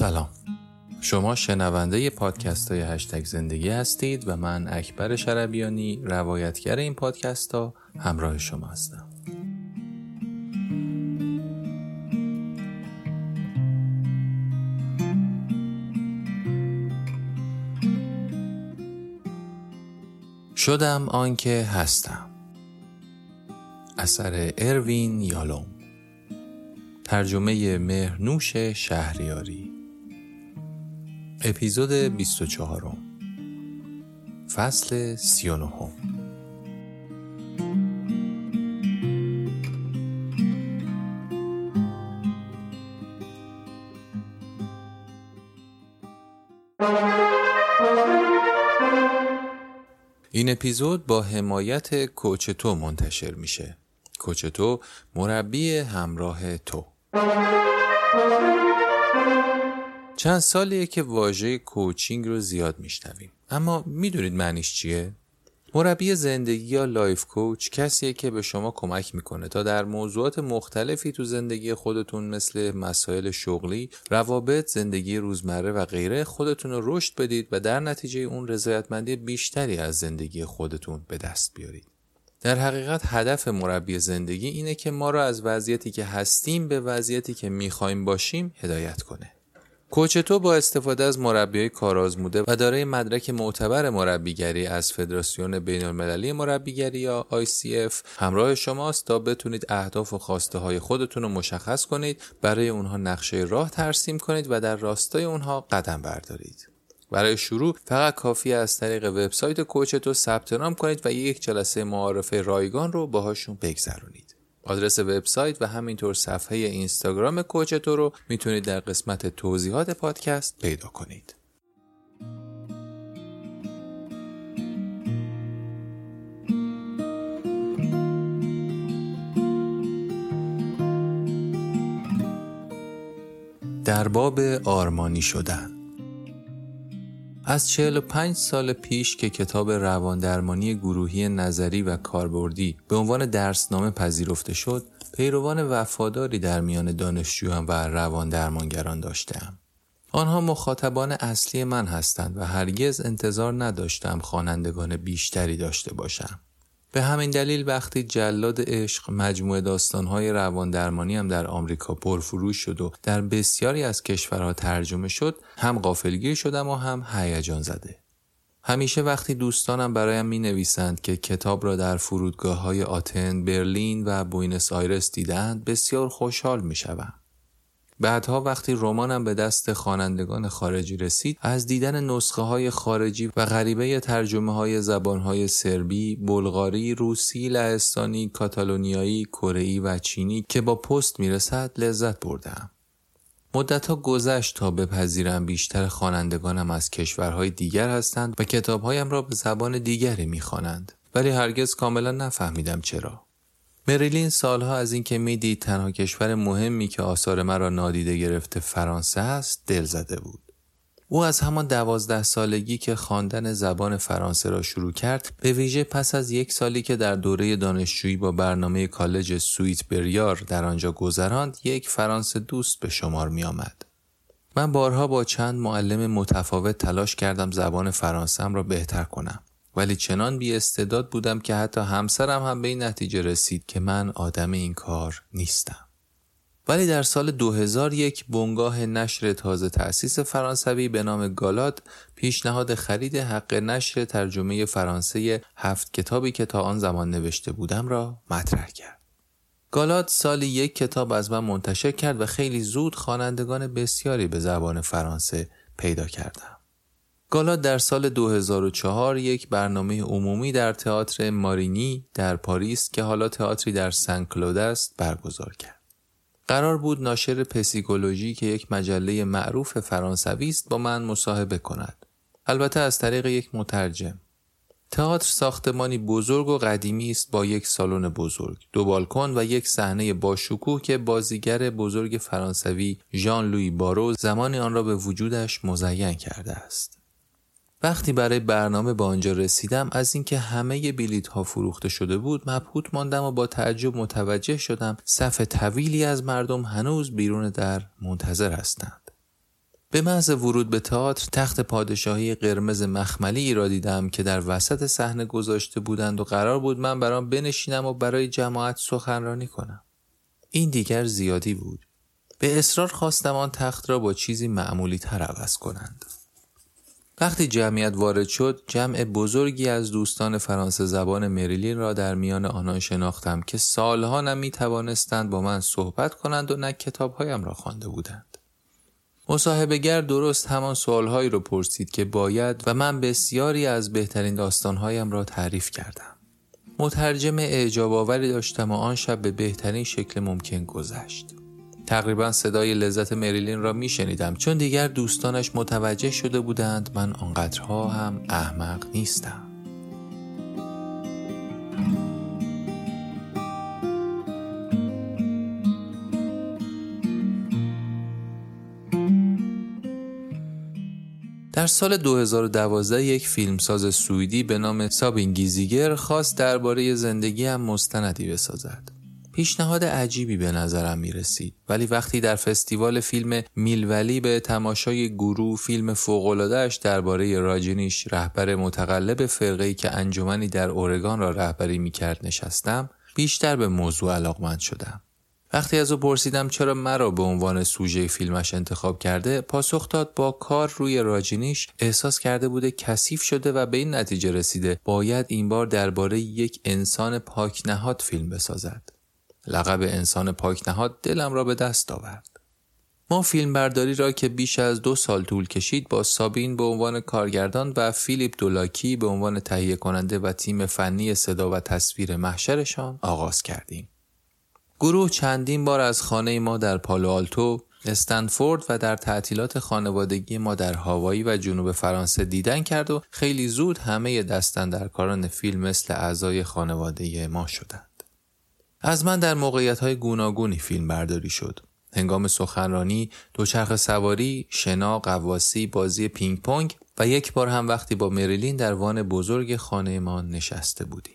سلام. شما شنونده پادکست های هشتگ زندگی هستید و من اکبر شربیانی روایتگر این پادکست ها همراه شما هستم. شدم آنکه هستم. اثر اروین یالوم. ترجمه مهرنوش شهریاری. اپیزود 24 فصل 39 این اپیزود با حمایت کوچتو منتشر میشه. کوچتو مربی همراه تو. چند سالیه که واژه coaching رو زیاد میشنویم اما می‌دونید معنیش چیه مربی زندگی یا life coach کسیه که به شما کمک می‌کنه تا در موضوعات مختلفی تو زندگی خودتون مثل مسائل شغلی، روابط، زندگی روزمره و غیره خودتون رو رشد بدید و در نتیجه اون رضایتمندی بیشتری از زندگی خودتون به دست بیارید. در حقیقت هدف مربی زندگی اینه که ما را از وضعیتی که هستیم به وضعیتی که می‌خوایم باشیم هدایت کنه. کوچ تو با استفاده از مربیای کارآزموده و دارای مدرک معتبر مربیگری از فدراسیون بین المللی مربیگری یا ICF همراه شماست تا بتونید اهداف و خواسته های خودتون رو مشخص کنید برای اونها نقشه راه ترسیم کنید و در راستای اونها قدم بردارید. برای شروع فقط کافی از طریق وبسایت کوچتو ثبت نام کنید و یک جلسه معارفه رایگان رو باهاشون بگذرونید. آدرس وبسایت و همینطور صفحه اینستاگرام کوچتو رو می‌تونید در قسمت توضیحات پادکست پیدا کنید. در باب آرمانی شدن از 45 سال پیش که کتاب رواندرمانی گروهی نظری و کاربردی به عنوان درسنامه پذیرفته شد، پیروان وفاداری در میان دانشجویان و روان درمانگران داشتم. آنها مخاطبان اصلی من هستند و هرگز انتظار نداشتم خوانندگان بیشتری داشته باشم. به همین دلیل وقتی جلاد عشق مجموعه داستانهای روان درمانی هم در آمریکا پرفروش شد و در بسیاری از کشورها ترجمه شد هم قافلگیر شدم و هم هیجان زده همیشه وقتی دوستانم برایم می نویسند که کتاب را در فرودگاه های آتن، برلین و بوینس آیرس دیدند بسیار خوشحال می شوم. بعدها وقتی رمانم به دست خوانندگان خارجی رسید از دیدن نسخه های خارجی و غریبه ترجمه های زبان های سربی، بلغاری، روسی، لهستانی، کاتالونیایی، کره و چینی که با پست می‌رسد لذت بردم. مدتها گذشت تا بپذیرم بیشتر خوانندگانم از کشورهای دیگر هستند و کتابهایم را به زبان دیگری می‌خوانند ولی هرگز کاملا نفهمیدم چرا مریلین سالها از اینکه می‌دید تنها کشور مهمی که آثار مرا نادیده گرفته فرانسه است دل زده بود او از همان دوازده سالگی که خواندن زبان فرانسه را شروع کرد به ویژه پس از یک سالی که در دوره دانشجویی با برنامه کالج سویت بریار در آنجا گذراند یک فرانسه دوست به شمار می آمد. من بارها با چند معلم متفاوت تلاش کردم زبان فرانسم را بهتر کنم ولی چنان بی استعداد بودم که حتی همسرم هم به این نتیجه رسید که من آدم این کار نیستم. ولی در سال 2001 بنگاه نشر تازه تأسیس فرانسوی به نام گالاد پیشنهاد خرید حق نشر ترجمه فرانسه هفت کتابی که تا آن زمان نوشته بودم را مطرح کرد. گالاد سالی یک کتاب از من منتشر کرد و خیلی زود خوانندگان بسیاری به زبان فرانسه پیدا کردم. گالاد در سال 2004 یک برنامه عمومی در تئاتر مارینی در پاریس که حالا تئاتری در سن کلود است برگزار کرد. قرار بود ناشر پسیکولوژی که یک مجله معروف فرانسوی است با من مصاحبه کند. البته از طریق یک مترجم. تئاتر ساختمانی بزرگ و قدیمی است با یک سالن بزرگ، دو بالکن و یک صحنه با شکوه که بازیگر بزرگ فرانسوی ژان لوی بارو زمانی آن را به وجودش مزین کرده است. وقتی برای برنامه به آنجا رسیدم از اینکه همه بلیط ها فروخته شده بود مبهوت ماندم و با تعجب متوجه شدم صف طویلی از مردم هنوز بیرون در منتظر هستند به محض ورود به تئاتر تخت پادشاهی قرمز مخملی را دیدم که در وسط صحنه گذاشته بودند و قرار بود من برام بنشینم و برای جماعت سخنرانی کنم. این دیگر زیادی بود. به اصرار خواستم آن تخت را با چیزی معمولی تر عوض کنند. وقتی جمعیت وارد شد جمع بزرگی از دوستان فرانسه زبان مریلین را در میان آنان شناختم که سالها نمی توانستند با من صحبت کنند و نه کتابهایم را خوانده بودند. مصاحبهگر درست همان سوالهایی را پرسید که باید و من بسیاری از بهترین داستانهایم را تعریف کردم. مترجم اعجاب آوری داشتم و آن شب به بهترین شکل ممکن گذشت. تقریبا صدای لذت مریلین را می شنیدم چون دیگر دوستانش متوجه شده بودند من آنقدرها هم احمق نیستم. در سال 2012 یک فیلمساز سوئدی به نام سابین گیزیگر خواست درباره زندگی هم مستندی بسازد. پیشنهاد عجیبی به نظرم می رسید ولی وقتی در فستیوال فیلم میلولی به تماشای گروه فیلم فوقلادهش درباره راجینیش رهبر متقلب فرقه‌ای که انجمنی در اورگان را رهبری می کرد نشستم بیشتر به موضوع علاقمند شدم. وقتی از او پرسیدم چرا مرا به عنوان سوژه فیلمش انتخاب کرده پاسخ داد با کار روی راجینیش احساس کرده بوده کثیف شده و به این نتیجه رسیده باید این بار درباره یک انسان پاک نهاد فیلم بسازد لقب انسان پاک نهاد دلم را به دست آورد. ما فیلم برداری را که بیش از دو سال طول کشید با سابین به عنوان کارگردان و فیلیپ دولاکی به عنوان تهیه کننده و تیم فنی صدا و تصویر محشرشان آغاز کردیم. گروه چندین بار از خانه ما در پالو آلتو، استنفورد و در تعطیلات خانوادگی ما در هاوایی و جنوب فرانسه دیدن کرد و خیلی زود همه دستندرکاران فیلم مثل اعضای خانواده ما شدند. از من در موقعیت های گوناگونی فیلم برداری شد. هنگام سخنرانی، دوچرخ سواری، شنا، قواسی، بازی پینگ پونگ و یک بار هم وقتی با مریلین در وان بزرگ خانه ما نشسته بودیم.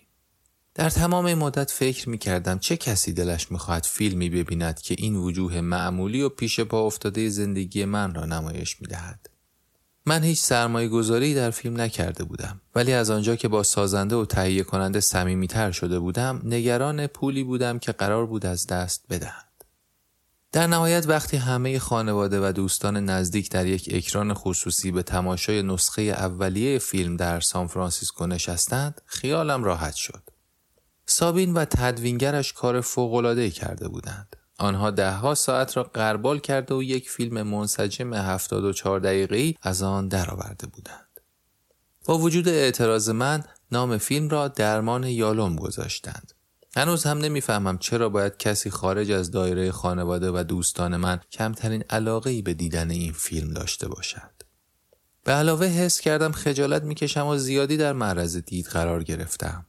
در تمام مدت فکر می کردم چه کسی دلش می‌خواهد فیلمی ببیند که این وجوه معمولی و پیش پا افتاده زندگی من را نمایش می دهد. من هیچ سرمایه گذاری در فیلم نکرده بودم ولی از آنجا که با سازنده و تهیه کننده صمیمیتر شده بودم نگران پولی بودم که قرار بود از دست بدهند. در نهایت وقتی همه خانواده و دوستان نزدیک در یک اکران خصوصی به تماشای نسخه اولیه فیلم در سان فرانسیسکو نشستند خیالم راحت شد. سابین و تدوینگرش کار فوق‌العاده‌ای کرده بودند. آنها دهها ساعت را قربال کرده و یک فیلم منسجم 74 دقیقه‌ای از آن درآورده بودند. با وجود اعتراض من نام فیلم را درمان یالوم گذاشتند. هنوز هم نمی‌فهمم چرا باید کسی خارج از دایره خانواده و دوستان من کمترین علاقه ای به دیدن این فیلم داشته باشد. به علاوه حس کردم خجالت می‌کشم و زیادی در معرض دید قرار گرفتم.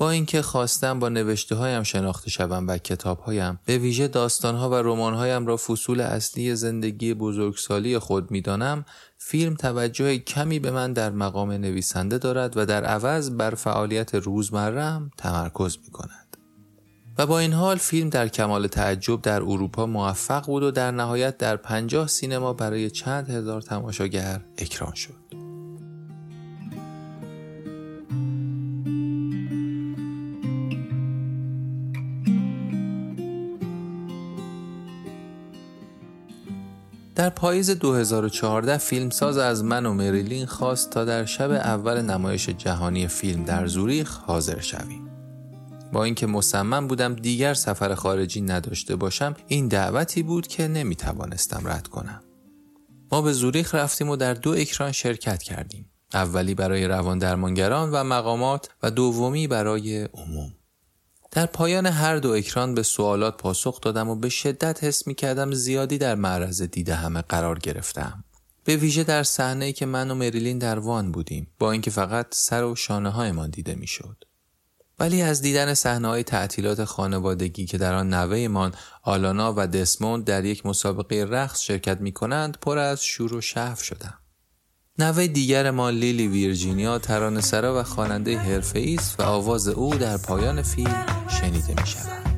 با اینکه خواستم با نوشته هایم شناخته شوم و کتاب هایم به ویژه داستان ها و رمان هایم را فصول اصلی زندگی بزرگسالی خود می‌دانم فیلم توجه کمی به من در مقام نویسنده دارد و در عوض بر فعالیت روزمرم تمرکز می کند. و با این حال فیلم در کمال تعجب در اروپا موفق بود و در نهایت در پنجاه سینما برای چند هزار تماشاگر اکران شد. در پاییز 2014 فیلمساز از من و مریلین خواست تا در شب اول نمایش جهانی فیلم در زوریخ حاضر شویم. با اینکه مصمم بودم دیگر سفر خارجی نداشته باشم این دعوتی بود که نمی توانستم رد کنم. ما به زوریخ رفتیم و در دو اکران شرکت کردیم. اولی برای روان درمانگران و مقامات و دومی برای عموم. در پایان هر دو اکران به سوالات پاسخ دادم و به شدت حس می کردم زیادی در معرض دیده همه قرار گرفتم. به ویژه در صحنه که من و مریلین در وان بودیم با اینکه فقط سر و شانه هایمان دیده می‌شد. ولی از دیدن صحنه های تعطیلات خانوادگی که در آن نوهمان آلانا و دسموند در یک مسابقه رقص شرکت می کنند پر از شور و شهف شدم. نوه دیگر ما لیلی ویرجینیا ترانه‌سرا و خواننده حرفه‌ای است و آواز او در پایان فیلم شنیده می شود.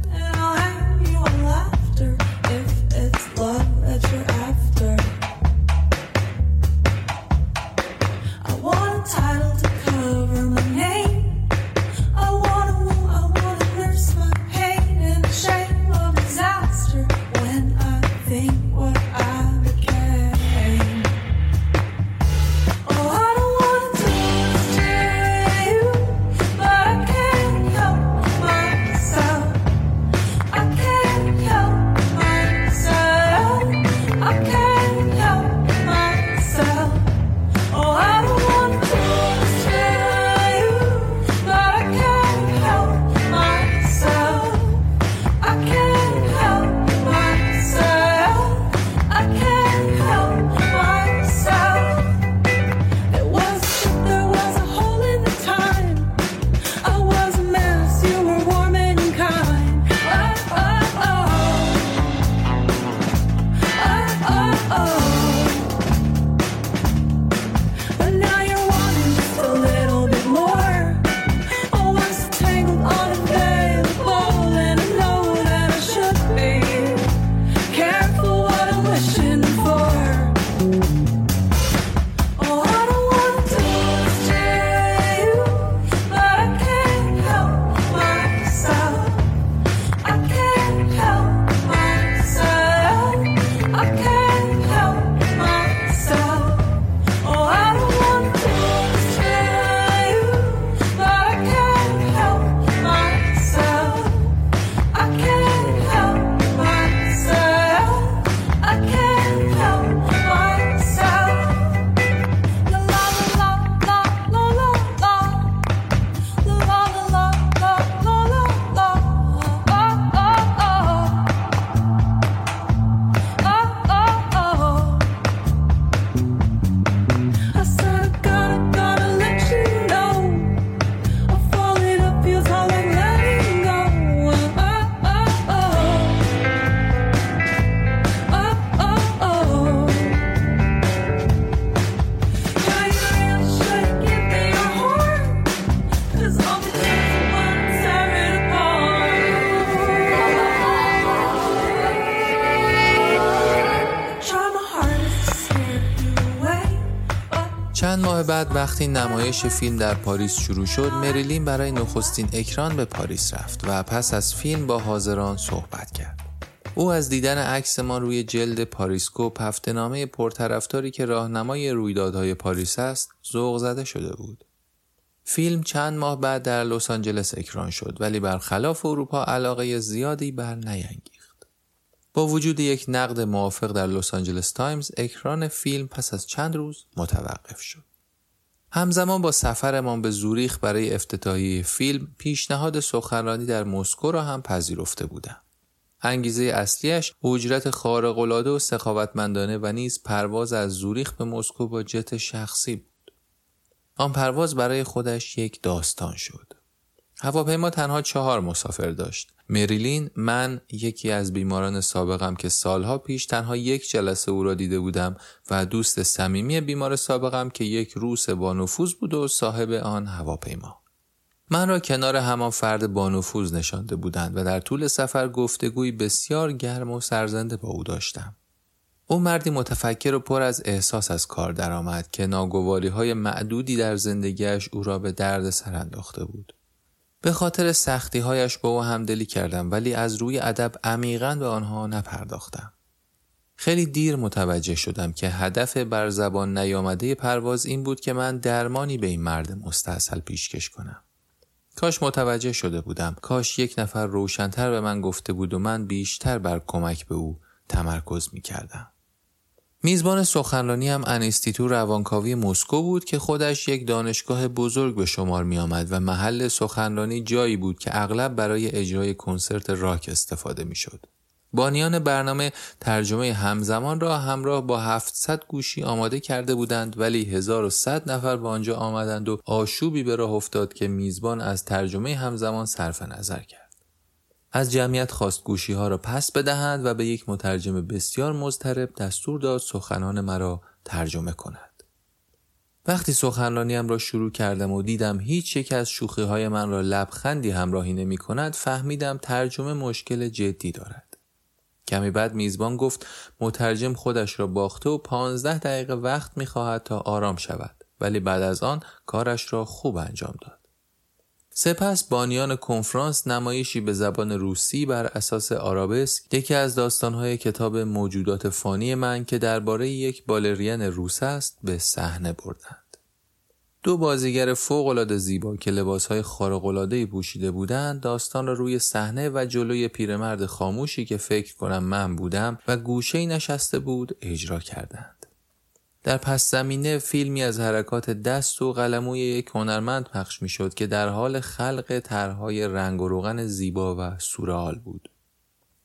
وقتی نمایش فیلم در پاریس شروع شد مریلین برای نخستین اکران به پاریس رفت و پس از فیلم با حاضران صحبت کرد او از دیدن عکس ما روی جلد پاریسکوپ هفته پرطرفداری که راهنمای رویدادهای پاریس است ذوق زده شده بود فیلم چند ماه بعد در لس آنجلس اکران شد ولی برخلاف اروپا علاقه زیادی بر نیانگیخت. با وجود یک نقد موافق در لس آنجلس تایمز اکران فیلم پس از چند روز متوقف شد. همزمان با سفرمان به زوریخ برای افتتاحیه فیلم پیشنهاد سخنرانی در مسکو را هم پذیرفته بودم. انگیزه اصلیش اجرت خارق‌العاده و سخاوتمندانه و نیز پرواز از زوریخ به مسکو با جت شخصی بود. آن پرواز برای خودش یک داستان شد. هواپیما تنها چهار مسافر داشت. مریلین، من، یکی از بیماران سابقم که سالها پیش تنها یک جلسه او را دیده بودم و دوست صمیمی بیمار سابقم که یک روس با نفوذ بود و صاحب آن هواپیما. من را کنار همان فرد با نفوذ نشانده بودند و در طول سفر گفتگوی بسیار گرم و سرزنده با او داشتم. او مردی متفکر و پر از احساس از کار درآمد که ناگواری های معدودی در زندگیش او را به درد سر انداخته بود. به خاطر سختی هایش با او همدلی کردم ولی از روی ادب عمیقا به آنها نپرداختم. خیلی دیر متوجه شدم که هدف بر زبان نیامده پرواز این بود که من درمانی به این مرد مستحصل پیشکش کنم. کاش متوجه شده بودم. کاش یک نفر روشنتر به من گفته بود و من بیشتر بر کمک به او تمرکز می کردم. میزبان سخنرانی هم انستیتو روانکاوی مسکو بود که خودش یک دانشگاه بزرگ به شمار می آمد و محل سخنرانی جایی بود که اغلب برای اجرای کنسرت راک استفاده می شد. بانیان برنامه ترجمه همزمان را همراه با 700 گوشی آماده کرده بودند ولی 1100 نفر به آنجا آمدند و آشوبی به راه افتاد که میزبان از ترجمه همزمان صرف نظر کرد. از جمعیت خواست گوشی ها را پس بدهند و به یک مترجم بسیار مضطرب دستور داد سخنان مرا ترجمه کند. وقتی سخنرانیم را شروع کردم و دیدم هیچ یک از شوخی های من را لبخندی همراهی نمی کند فهمیدم ترجمه مشکل جدی دارد. کمی بعد میزبان گفت مترجم خودش را باخته و پانزده دقیقه وقت می خواهد تا آرام شود ولی بعد از آن کارش را خوب انجام داد. سپس بانیان کنفرانس نمایشی به زبان روسی بر اساس آرابسک یکی از داستانهای کتاب موجودات فانی من که درباره یک بالرین روس است به صحنه بردند. دو بازیگر فوقالعاده زیبا که لباسهای خارق‌العاده‌ای پوشیده بودند داستان را روی صحنه و جلوی پیرمرد خاموشی که فکر کنم من بودم و گوشه نشسته بود اجرا کردند. در پس زمینه فیلمی از حرکات دست و قلموی یک هنرمند پخش می شد که در حال خلق طرحهای رنگ و روغن زیبا و سورئال بود.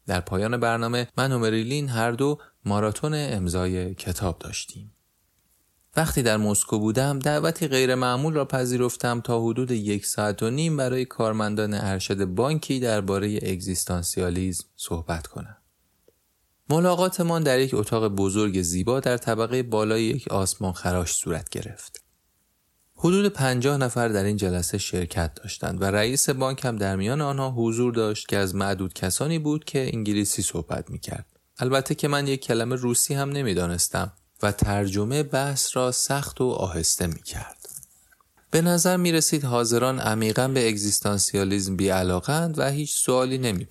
در پایان برنامه من و مریلین هر دو ماراتون امضای کتاب داشتیم. وقتی در مسکو بودم دعوتی غیر معمول را پذیرفتم تا حدود یک ساعت و نیم برای کارمندان ارشد بانکی درباره اگزیستانسیالیزم صحبت کنم. ملاقاتمان در یک اتاق بزرگ زیبا در طبقه بالای یک آسمان خراش صورت گرفت. حدود پنجاه نفر در این جلسه شرکت داشتند و رئیس بانک هم در میان آنها حضور داشت که از معدود کسانی بود که انگلیسی صحبت می کرد. البته که من یک کلمه روسی هم نمی‌دانستم و ترجمه بحث را سخت و آهسته می کرد. به نظر می رسید حاضران عمیقا به اگزیستانسیالیزم بیعلاقند و هیچ سوالی نمی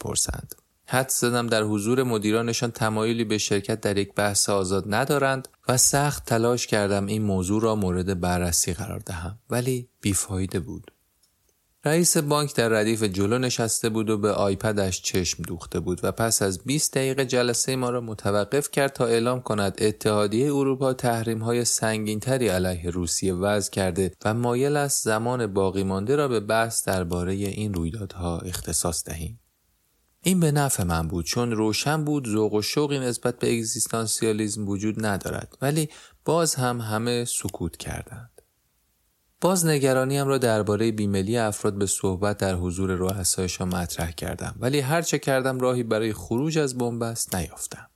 حد زدم در حضور مدیرانشان تمایلی به شرکت در یک بحث آزاد ندارند و سخت تلاش کردم این موضوع را مورد بررسی قرار دهم ولی بیفایده بود رئیس بانک در ردیف جلو نشسته بود و به آیپدش چشم دوخته بود و پس از 20 دقیقه جلسه ما را متوقف کرد تا اعلام کند اتحادیه اروپا تحریم های سنگینتری علیه روسیه وضع کرده و مایل است زمان باقی مانده را به بحث درباره این رویدادها اختصاص دهیم. این به نفع من بود چون روشن بود ذوق و شوقی نسبت به اگزیستانسیالیزم وجود ندارد ولی باز هم همه سکوت کردند. باز نگرانیم را درباره بیملی افراد به صحبت در حضور رؤسایشان مطرح کردم ولی هرچه کردم راهی برای خروج از بنبست نیافتم.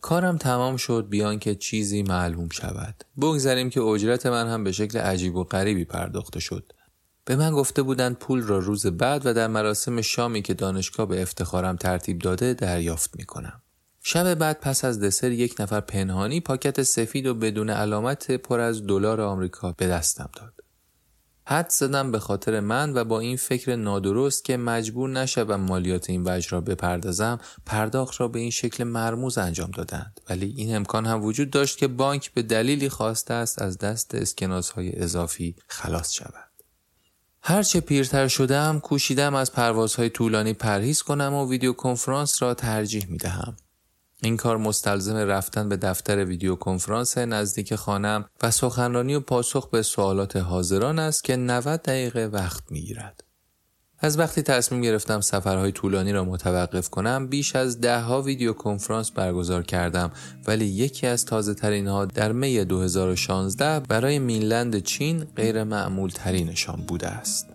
کارم تمام شد بیان که چیزی معلوم شود. بگذاریم که اجرت من هم به شکل عجیب و غریبی پرداخته شد. به من گفته بودند پول را روز بعد و در مراسم شامی که دانشگاه به افتخارم ترتیب داده دریافت می کنم. شب بعد پس از دسر یک نفر پنهانی پاکت سفید و بدون علامت پر از دلار آمریکا به دستم داد. حد زدم به خاطر من و با این فکر نادرست که مجبور نشوم مالیات این وجه را بپردازم پرداخت را به این شکل مرموز انجام دادند ولی این امکان هم وجود داشت که بانک به دلیلی خواسته است از دست اسکناس های اضافی خلاص شود هرچه پیرتر شدم کوشیدم از پروازهای طولانی پرهیز کنم و ویدیو کنفرانس را ترجیح می دهم. این کار مستلزم رفتن به دفتر ویدیو کنفرانس نزدیک خانم و سخنرانی و پاسخ به سوالات حاضران است که 90 دقیقه وقت می گیرد. از وقتی تصمیم گرفتم سفرهای طولانی را متوقف کنم بیش از ده ها ویدیو کنفرانس برگزار کردم ولی یکی از تازه ترین ها در می 2016 برای مینلند چین غیر معمول ترینشان بوده است.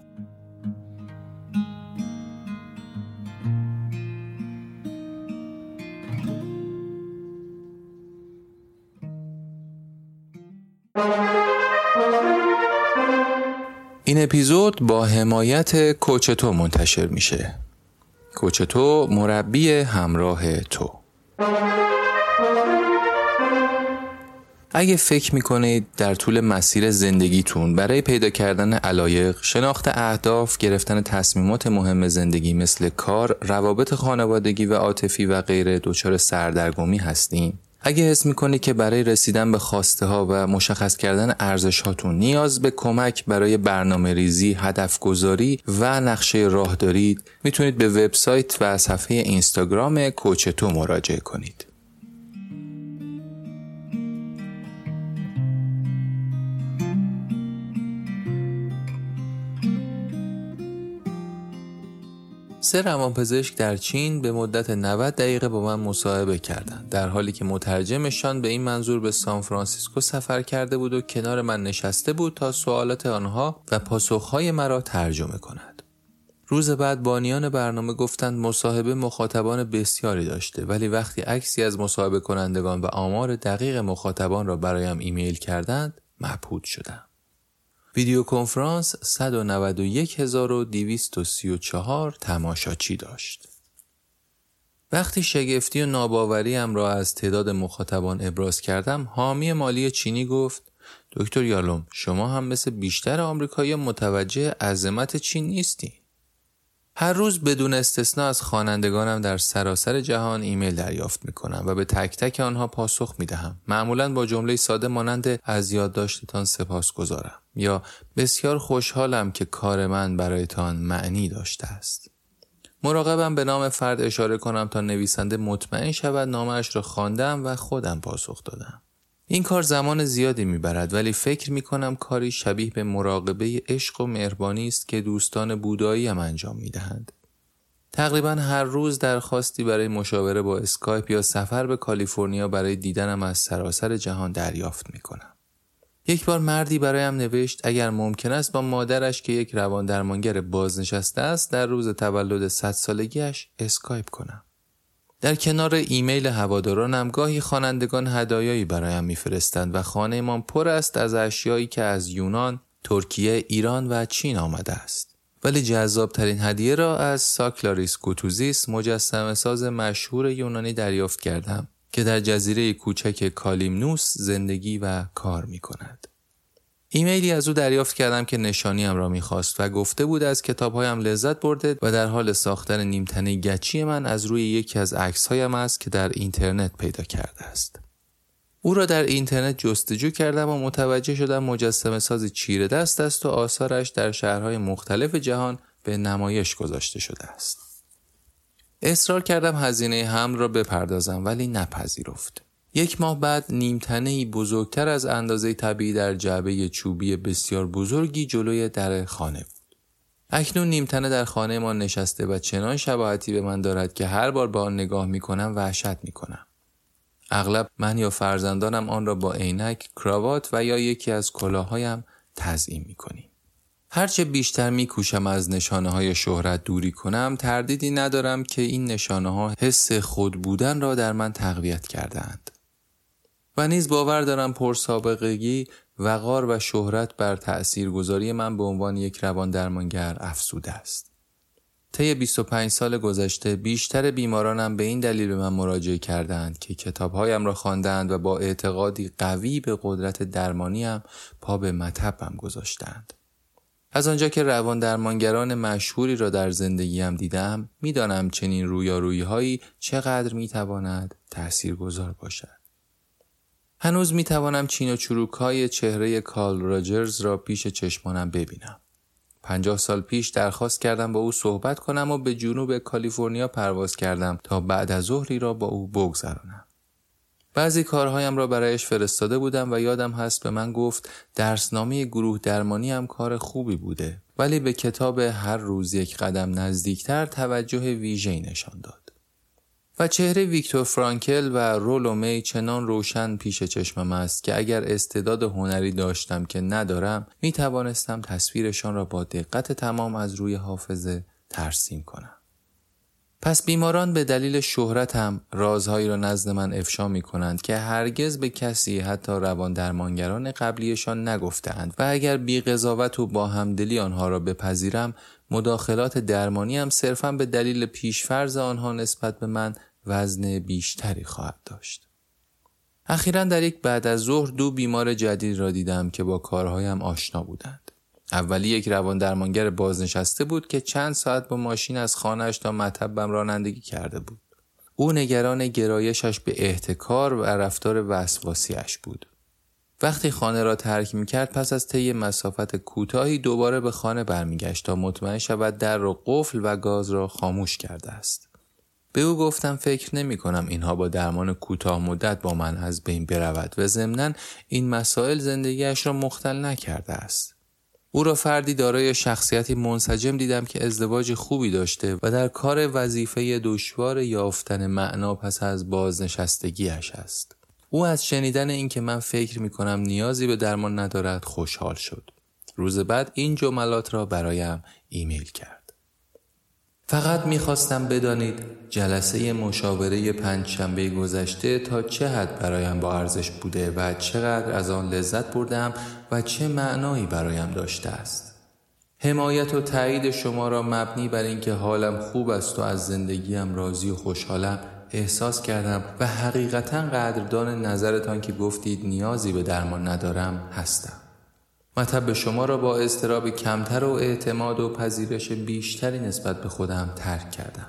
این اپیزود با حمایت کوچتو منتشر میشه. کوچتو مربی همراه تو. اگه فکر می‌کنید در طول مسیر زندگیتون برای پیدا کردن علایق، شناخت اهداف، گرفتن تصمیمات مهم زندگی مثل کار، روابط خانوادگی و عاطفی و غیره دچار سردرگمی هستین؟ اگه حس می‌کنید که برای رسیدن به خواسته ها و مشخص کردن ارزش هاتون نیاز به کمک برای برنامه ریزی، هدف گذاری و نقشه راه دارید می‌تونید به وبسایت و صفحه اینستاگرام کوچتو مراجعه کنید. سه روانپزشک در چین به مدت 90 دقیقه با من مصاحبه کردند در حالی که مترجمشان به این منظور به سان فرانسیسکو سفر کرده بود و کنار من نشسته بود تا سوالات آنها و پاسخهای مرا ترجمه کند. روز بعد بانیان برنامه گفتند مصاحبه مخاطبان بسیاری داشته ولی وقتی عکسی از مصاحبه کنندگان و آمار دقیق مخاطبان را برایم ایمیل کردند مبهوت شدم. ویدیو کنفرانس 191234 تماشاچی داشت. وقتی شگفتی و ناباوریم را از تعداد مخاطبان ابراز کردم حامی مالی چینی گفت دکتر یالوم شما هم مثل بیشتر آمریکایی متوجه عظمت چین نیستی هر روز بدون استثنا از خوانندگانم در سراسر جهان ایمیل دریافت می کنم و به تک تک آنها پاسخ می دهم. معمولا با جمله ساده مانند از یادداشتتان سپاس گذارم یا بسیار خوشحالم که کار من برایتان معنی داشته است. مراقبم به نام فرد اشاره کنم تا نویسنده مطمئن شود نامش را خواندم و خودم پاسخ دادم. این کار زمان زیادی می‌برد ولی فکر می کنم کاری شبیه به مراقبه عشق و مهربانی است که دوستان بودایی هم انجام می دهند. تقریبا هر روز درخواستی برای مشاوره با اسکایپ یا سفر به کالیفرنیا برای دیدنم از سراسر جهان دریافت می کنم. یک بار مردی برایم نوشت اگر ممکن است با مادرش که یک روان درمانگر بازنشسته است در روز تولد 100 سالگیش اسکایپ کنم. در کنار ایمیل هوادارانم گاهی خوانندگان هدایایی برایم میفرستند و خانهمان پر است از اشیایی که از یونان، ترکیه، ایران و چین آمده است. ولی جذاب ترین هدیه را از ساکلاریس گوتوزیس مجسم ساز مشهور یونانی دریافت کردم که در جزیره کوچک کالیمنوس زندگی و کار می کند. ایمیلی از او دریافت کردم که نشانیم را می‌خواست و گفته بود از کتابهایم لذت برده و در حال ساختن نیمتنه گچی من از روی یکی از عکسهایم است که در اینترنت پیدا کرده است. او را در اینترنت جستجو کردم و متوجه شدم مجسم سازی چیره دست است و آثارش در شهرهای مختلف جهان به نمایش گذاشته شده است. اصرار کردم هزینه حمل را بپردازم ولی نپذیرفت. یک ماه بعد نیمتنه بزرگتر از اندازه طبیعی در جعبه چوبی بسیار بزرگی جلوی در خانه بود. اکنون نیمتنه در خانه ما نشسته و چنان شباهتی به من دارد که هر بار به آن نگاه می کنم وحشت می کنم. اغلب من یا فرزندانم آن را با عینک، کراوات و یا یکی از کلاهایم تزیین می کنیم. هرچه بیشتر می کوشم از نشانه های شهرت دوری کنم تردیدی ندارم که این نشانه ها حس خود بودن را در من تقویت کردند. و نیز باور دارم پرسابقگی وقار و شهرت بر تأثیرگذاری من به عنوان یک روان درمانگر افسوده است. طی 25 سال گذشته بیشتر بیمارانم به این دلیل به من مراجعه کردند که کتابهایم را خواندند و با اعتقادی قوی به قدرت درمانیم پا به مطبم گذاشتند. از آنجا که روان درمانگران مشهوری را در زندگیم دیدم می‌دانم چنین رویارویی هایی چقدر می‌تواند تأثیر گذار باشد. هنوز می توانم چین و چروک های چهره کارل راجرز را پیش چشمانم ببینم. پنجاه سال پیش درخواست کردم با او صحبت کنم و به جنوب کالیفرنیا پرواز کردم تا بعد از ظهری را با او بگذرانم. بعضی کارهایم را برایش فرستاده بودم و یادم هست به من گفت درسنامه گروه درمانی هم کار خوبی بوده ولی به کتاب هر روز یک قدم نزدیکتر توجه ویژه‌ای نشان داد. و چهره ویکتور فرانکل و رولو می چنان روشن پیش چشمم است که اگر استعداد هنری داشتم که ندارم می توانستم تصویرشان را با دقت تمام از روی حافظه ترسیم کنم. پس بیماران به دلیل شهرت هم رازهایی را نزد من افشا می کنند که هرگز به کسی حتی روان درمانگران قبلیشان نگفتند و اگر بی قضاوت و با همدلی آنها را بپذیرم مداخلات درمانی هم صرفا به دلیل پیشفرز آنها نسبت به من وزن بیشتری خواهد داشت. اخیرا در یک بعد از ظهر دو بیمار جدید را دیدم که با کارهایم آشنا بودند. اولی یک روان درمانگر بازنشسته بود که چند ساعت با ماشین از خانهش تا مطبم رانندگی کرده بود. او نگران گرایشش به احتکار و رفتار وسواسیش بود. وقتی خانه را ترک می کرد پس از طی مسافت کوتاهی دوباره به خانه برمیگشت تا مطمئن شود در را قفل و گاز را خاموش کرده است. به او گفتم فکر نمی کنم اینها با درمان کوتاه مدت با من از بین برود و ضمنا این مسائل زندگیش را مختل نکرده است. او را فردی دارای شخصیتی منسجم دیدم که ازدواج خوبی داشته و در کار وظیفه دشوار یافتن معنا پس از بازنشستگیش است. او از شنیدن اینکه من فکر می کنم نیازی به درمان ندارد خوشحال شد. روز بعد این جملات را برایم ایمیل کرد. فقط می‌خواستم بدانید جلسه مشاوره پنج شنبه گذشته تا چه حد برایم با ارزش بوده و چقدر از آن لذت بردم و چه معنایی برایم داشته است. حمایت و تایید شما را مبنی بر اینکه حالم خوب است و از زندگیم راضی و خوشحالم احساس کردم و حقیقتا قدردان نظرتان که گفتید نیازی به درمان ندارم هستم. مطب شما را با اضطراب کمتر و اعتماد و پذیرش بیشتری نسبت به خودم ترک کردم.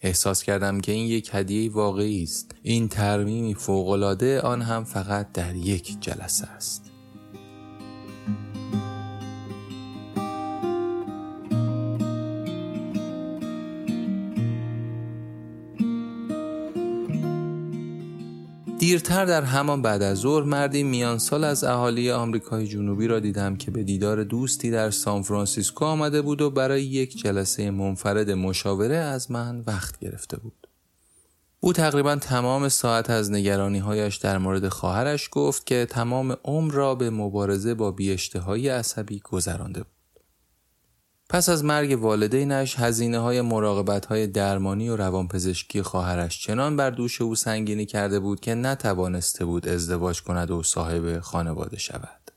احساس کردم که این یک هدیه واقعی است. این ترمیمی فوقالعاده آن هم فقط در یک جلسه است. دیرتر در همان بعد از ظهر مردی میان سال از اهالی آمریکای جنوبی را دیدم که به دیدار دوستی در سان فرانسیسکو آمده بود و برای یک جلسه منفرد مشاوره از من وقت گرفته بود. او تقریبا تمام ساعت از نگرانی هایش در مورد خواهرش گفت که تمام عمر را به مبارزه با بیاشتهایی عصبی گذرانده بود. پس از مرگ والدینش هزینه های مراقبت های درمانی و روانپزشکی خواهرش چنان بر دوش او سنگینی کرده بود که نتوانسته بود ازدواج کند و صاحب خانواده شود.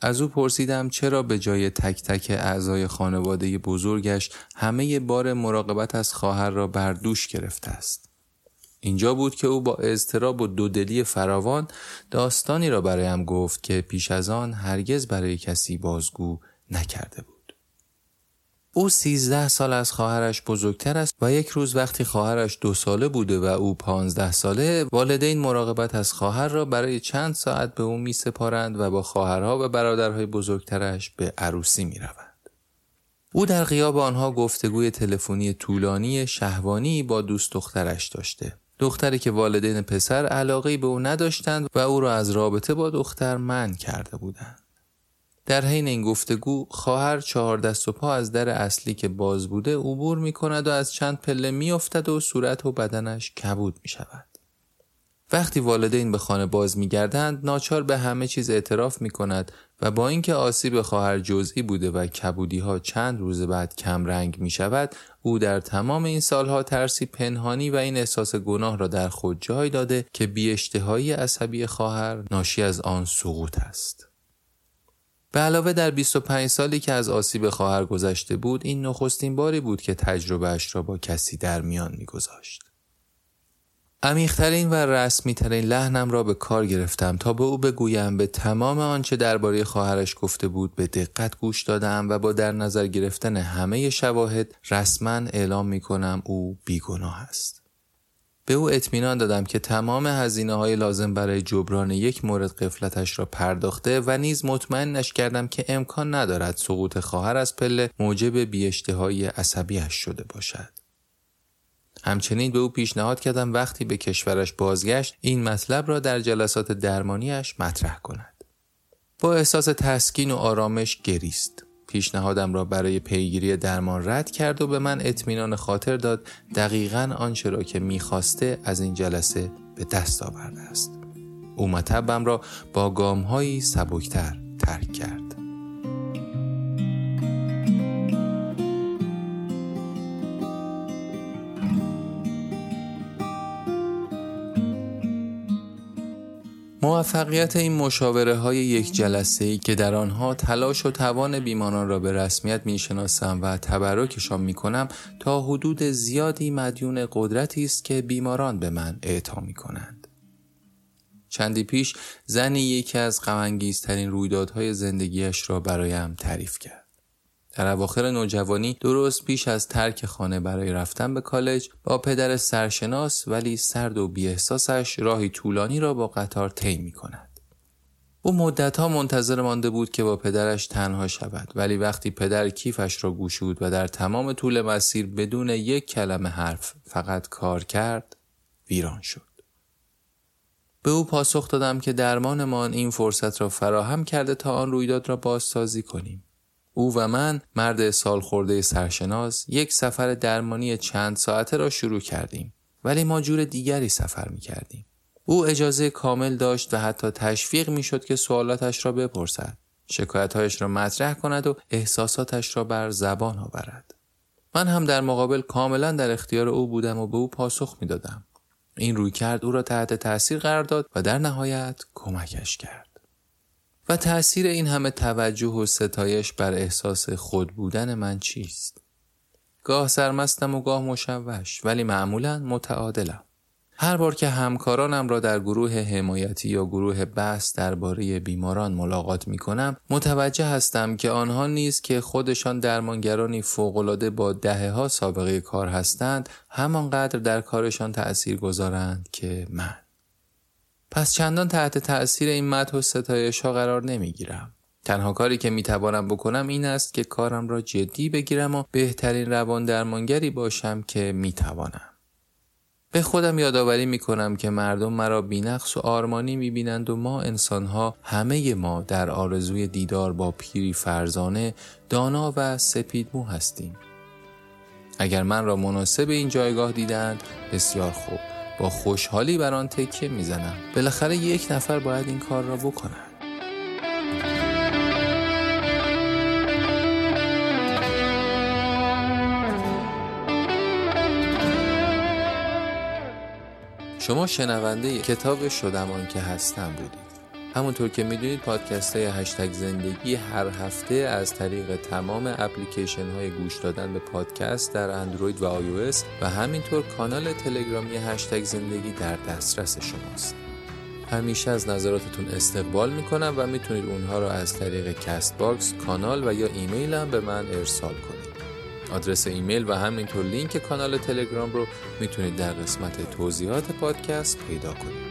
از او پرسیدم چرا به جای تک تک اعضای خانواده بزرگش همه بار مراقبت از خواهر را بر دوش گرفته است. اینجا بود که او با اضطراب و دودلی فراوان داستانی را برایم گفت که پیش از آن هرگز برای کسی بازگو نکرده بود. او سیزده سال از خواهرش بزرگتر است و یک روز وقتی خواهرش دو ساله بوده و او پانزده ساله والدین مراقبت از خواهر را برای چند ساعت به او می سپارند و با خواهرها و برادرهای بزرگترش به عروسی می روند. او در غیاب آنها گفتگوی تلفنی طولانی شهوانی با دوست دخترش داشته. دختری که والدین پسر علاقه به او نداشتند و او را از رابطه با دختر من کرده بودند. در حین این گفتگو خواهر چهار دست و پا از در اصلی که باز بوده عبور می کند و از چند پله می افتد و صورت و بدنش کبود می شود. وقتی والدین به خانه باز می گردند ناچار به همه چیز اعتراف می کند و با اینکه آسیب خواهر جزئی بوده و کبودی ها چند روز بعد کم رنگ می شود او در تمام این سالها ترسی پنهانی و این احساس گناه را در خود جای داده که بی عصبی خواهر ناشی از آن سقوط است. به علاوه در 25 سالی که از آسیب خواهر گذشته بود این نخستین باری بود که تجربهش را با کسی در میان میگذاشت. عمیقترین و رسمیترین لحنم را به کار گرفتم تا به او بگویم به تمام آنچه درباره خواهرش گفته بود به دقت گوش دادم و با در نظر گرفتن همه شواهد رسما اعلام می کنم او بیگناه است. به او اطمینان دادم که تمام هزینه های لازم برای جبران یک مورد قفلتش را پرداخته و نیز مطمئنش کردم که امکان ندارد سقوط خواهر از پله موجب بیاشتهای عصبیش شده باشد. همچنین به او پیشنهاد کردم وقتی به کشورش بازگشت این مطلب را در جلسات درمانیش مطرح کند. با احساس تسکین و آرامش گریست. پیشنهادم را برای پیگیری درمان رد کرد و به من اطمینان خاطر داد دقیقا آنچه را که می‌خواسته از این جلسه به دست آورده است. او مطبم را با گامهایی سبکتر ترک کرد. موفقیت این مشاوره های یک جلسه ای که در آنها تلاش و توان بیماران را به رسمیت می شناسم و تبرکشان می کنم تا حدود زیادی مدیون قدرتی است که بیماران به من اعطا می کنند. چندی پیش زنی یکی از غمانگیزترین رویدادهای زندگیش را برایم تعریف کرد. در اواخر نوجوانی درست پیش از ترک خانه برای رفتن به کالج با پدر سرشناس ولی سرد و بیاحساسش راهی طولانی را با قطار طی می کند. او مدتها منتظر مانده بود که با پدرش تنها شود ولی وقتی پدر کیفش را گوشود و در تمام طول مسیر بدون یک کلمه حرف فقط کار کرد ویران شد. به او پاسخ دادم که درمانمان این فرصت را فراهم کرده تا آن رویداد را بازسازی کنیم. او و من مرد سالخورده سرشناس یک سفر درمانی چند ساعته را شروع کردیم ولی ما جور دیگری سفر می کردیم. او اجازه کامل داشت و حتی تشویق می شد که سوالاتش را بپرسد. شکایتهایش را مطرح کند و احساساتش را بر زبان آورد. من هم در مقابل کاملا در اختیار او بودم و به او پاسخ می دادم. این روی کرد او را تحت تاثیر قرار داد و در نهایت کمکش کرد. و تأثیر این همه توجه و ستایش بر احساس خود بودن من چیست؟ گاه سرمستم و گاه مشوش ولی معمولا متعادلم. هر بار که همکارانم را در گروه حمایتی یا گروه بحث درباره بیماران ملاقات می کنم متوجه هستم که آنها نیز که خودشان درمانگرانی فوقالعاده با دهه ها سابقه کار هستند همانقدر در کارشان تأثیر گذارند که من. پس چندان تحت تأثیر این مدح و ستایش ها قرار نمی‌گیرم. تنها کاری که می‌توانم بکنم این است که کارم را جدی بگیرم و بهترین روان درمانگری باشم که می‌توانم. به خودم یادآوری می کنم که مردم مرا بینقص و آرمانی می بینند و ما انسانها همه ما در آرزوی دیدار با پیری فرزانه دانا و سپیدمو هستیم. اگر من را مناسب این جایگاه دیدند بسیار خوب. با خوشحالی بر آن تکیه می‌زنم. بالاخره یک نفر باید این کار را بکنه. شما شنونده کتاب شدم که هستم بودید. همونطور که می‌دونید پادکست های هشتگ زندگی هر هفته از طریق تمام اپلیکیشن های گوش دادن به پادکست در اندروید و آی و همینطور کانال تلگرامی هشتگ زندگی در دسترس شماست. همیشه از نظراتتون استقبال می‌کنم و می‌تونید اونها رو از طریق Castbox، کانال و یا ایمیل هم به من ارسال کنید. آدرس ایمیل و همینطور لینک کانال تلگرام رو می‌تونید در قسمت توضیحات پادکست پیدا کنید.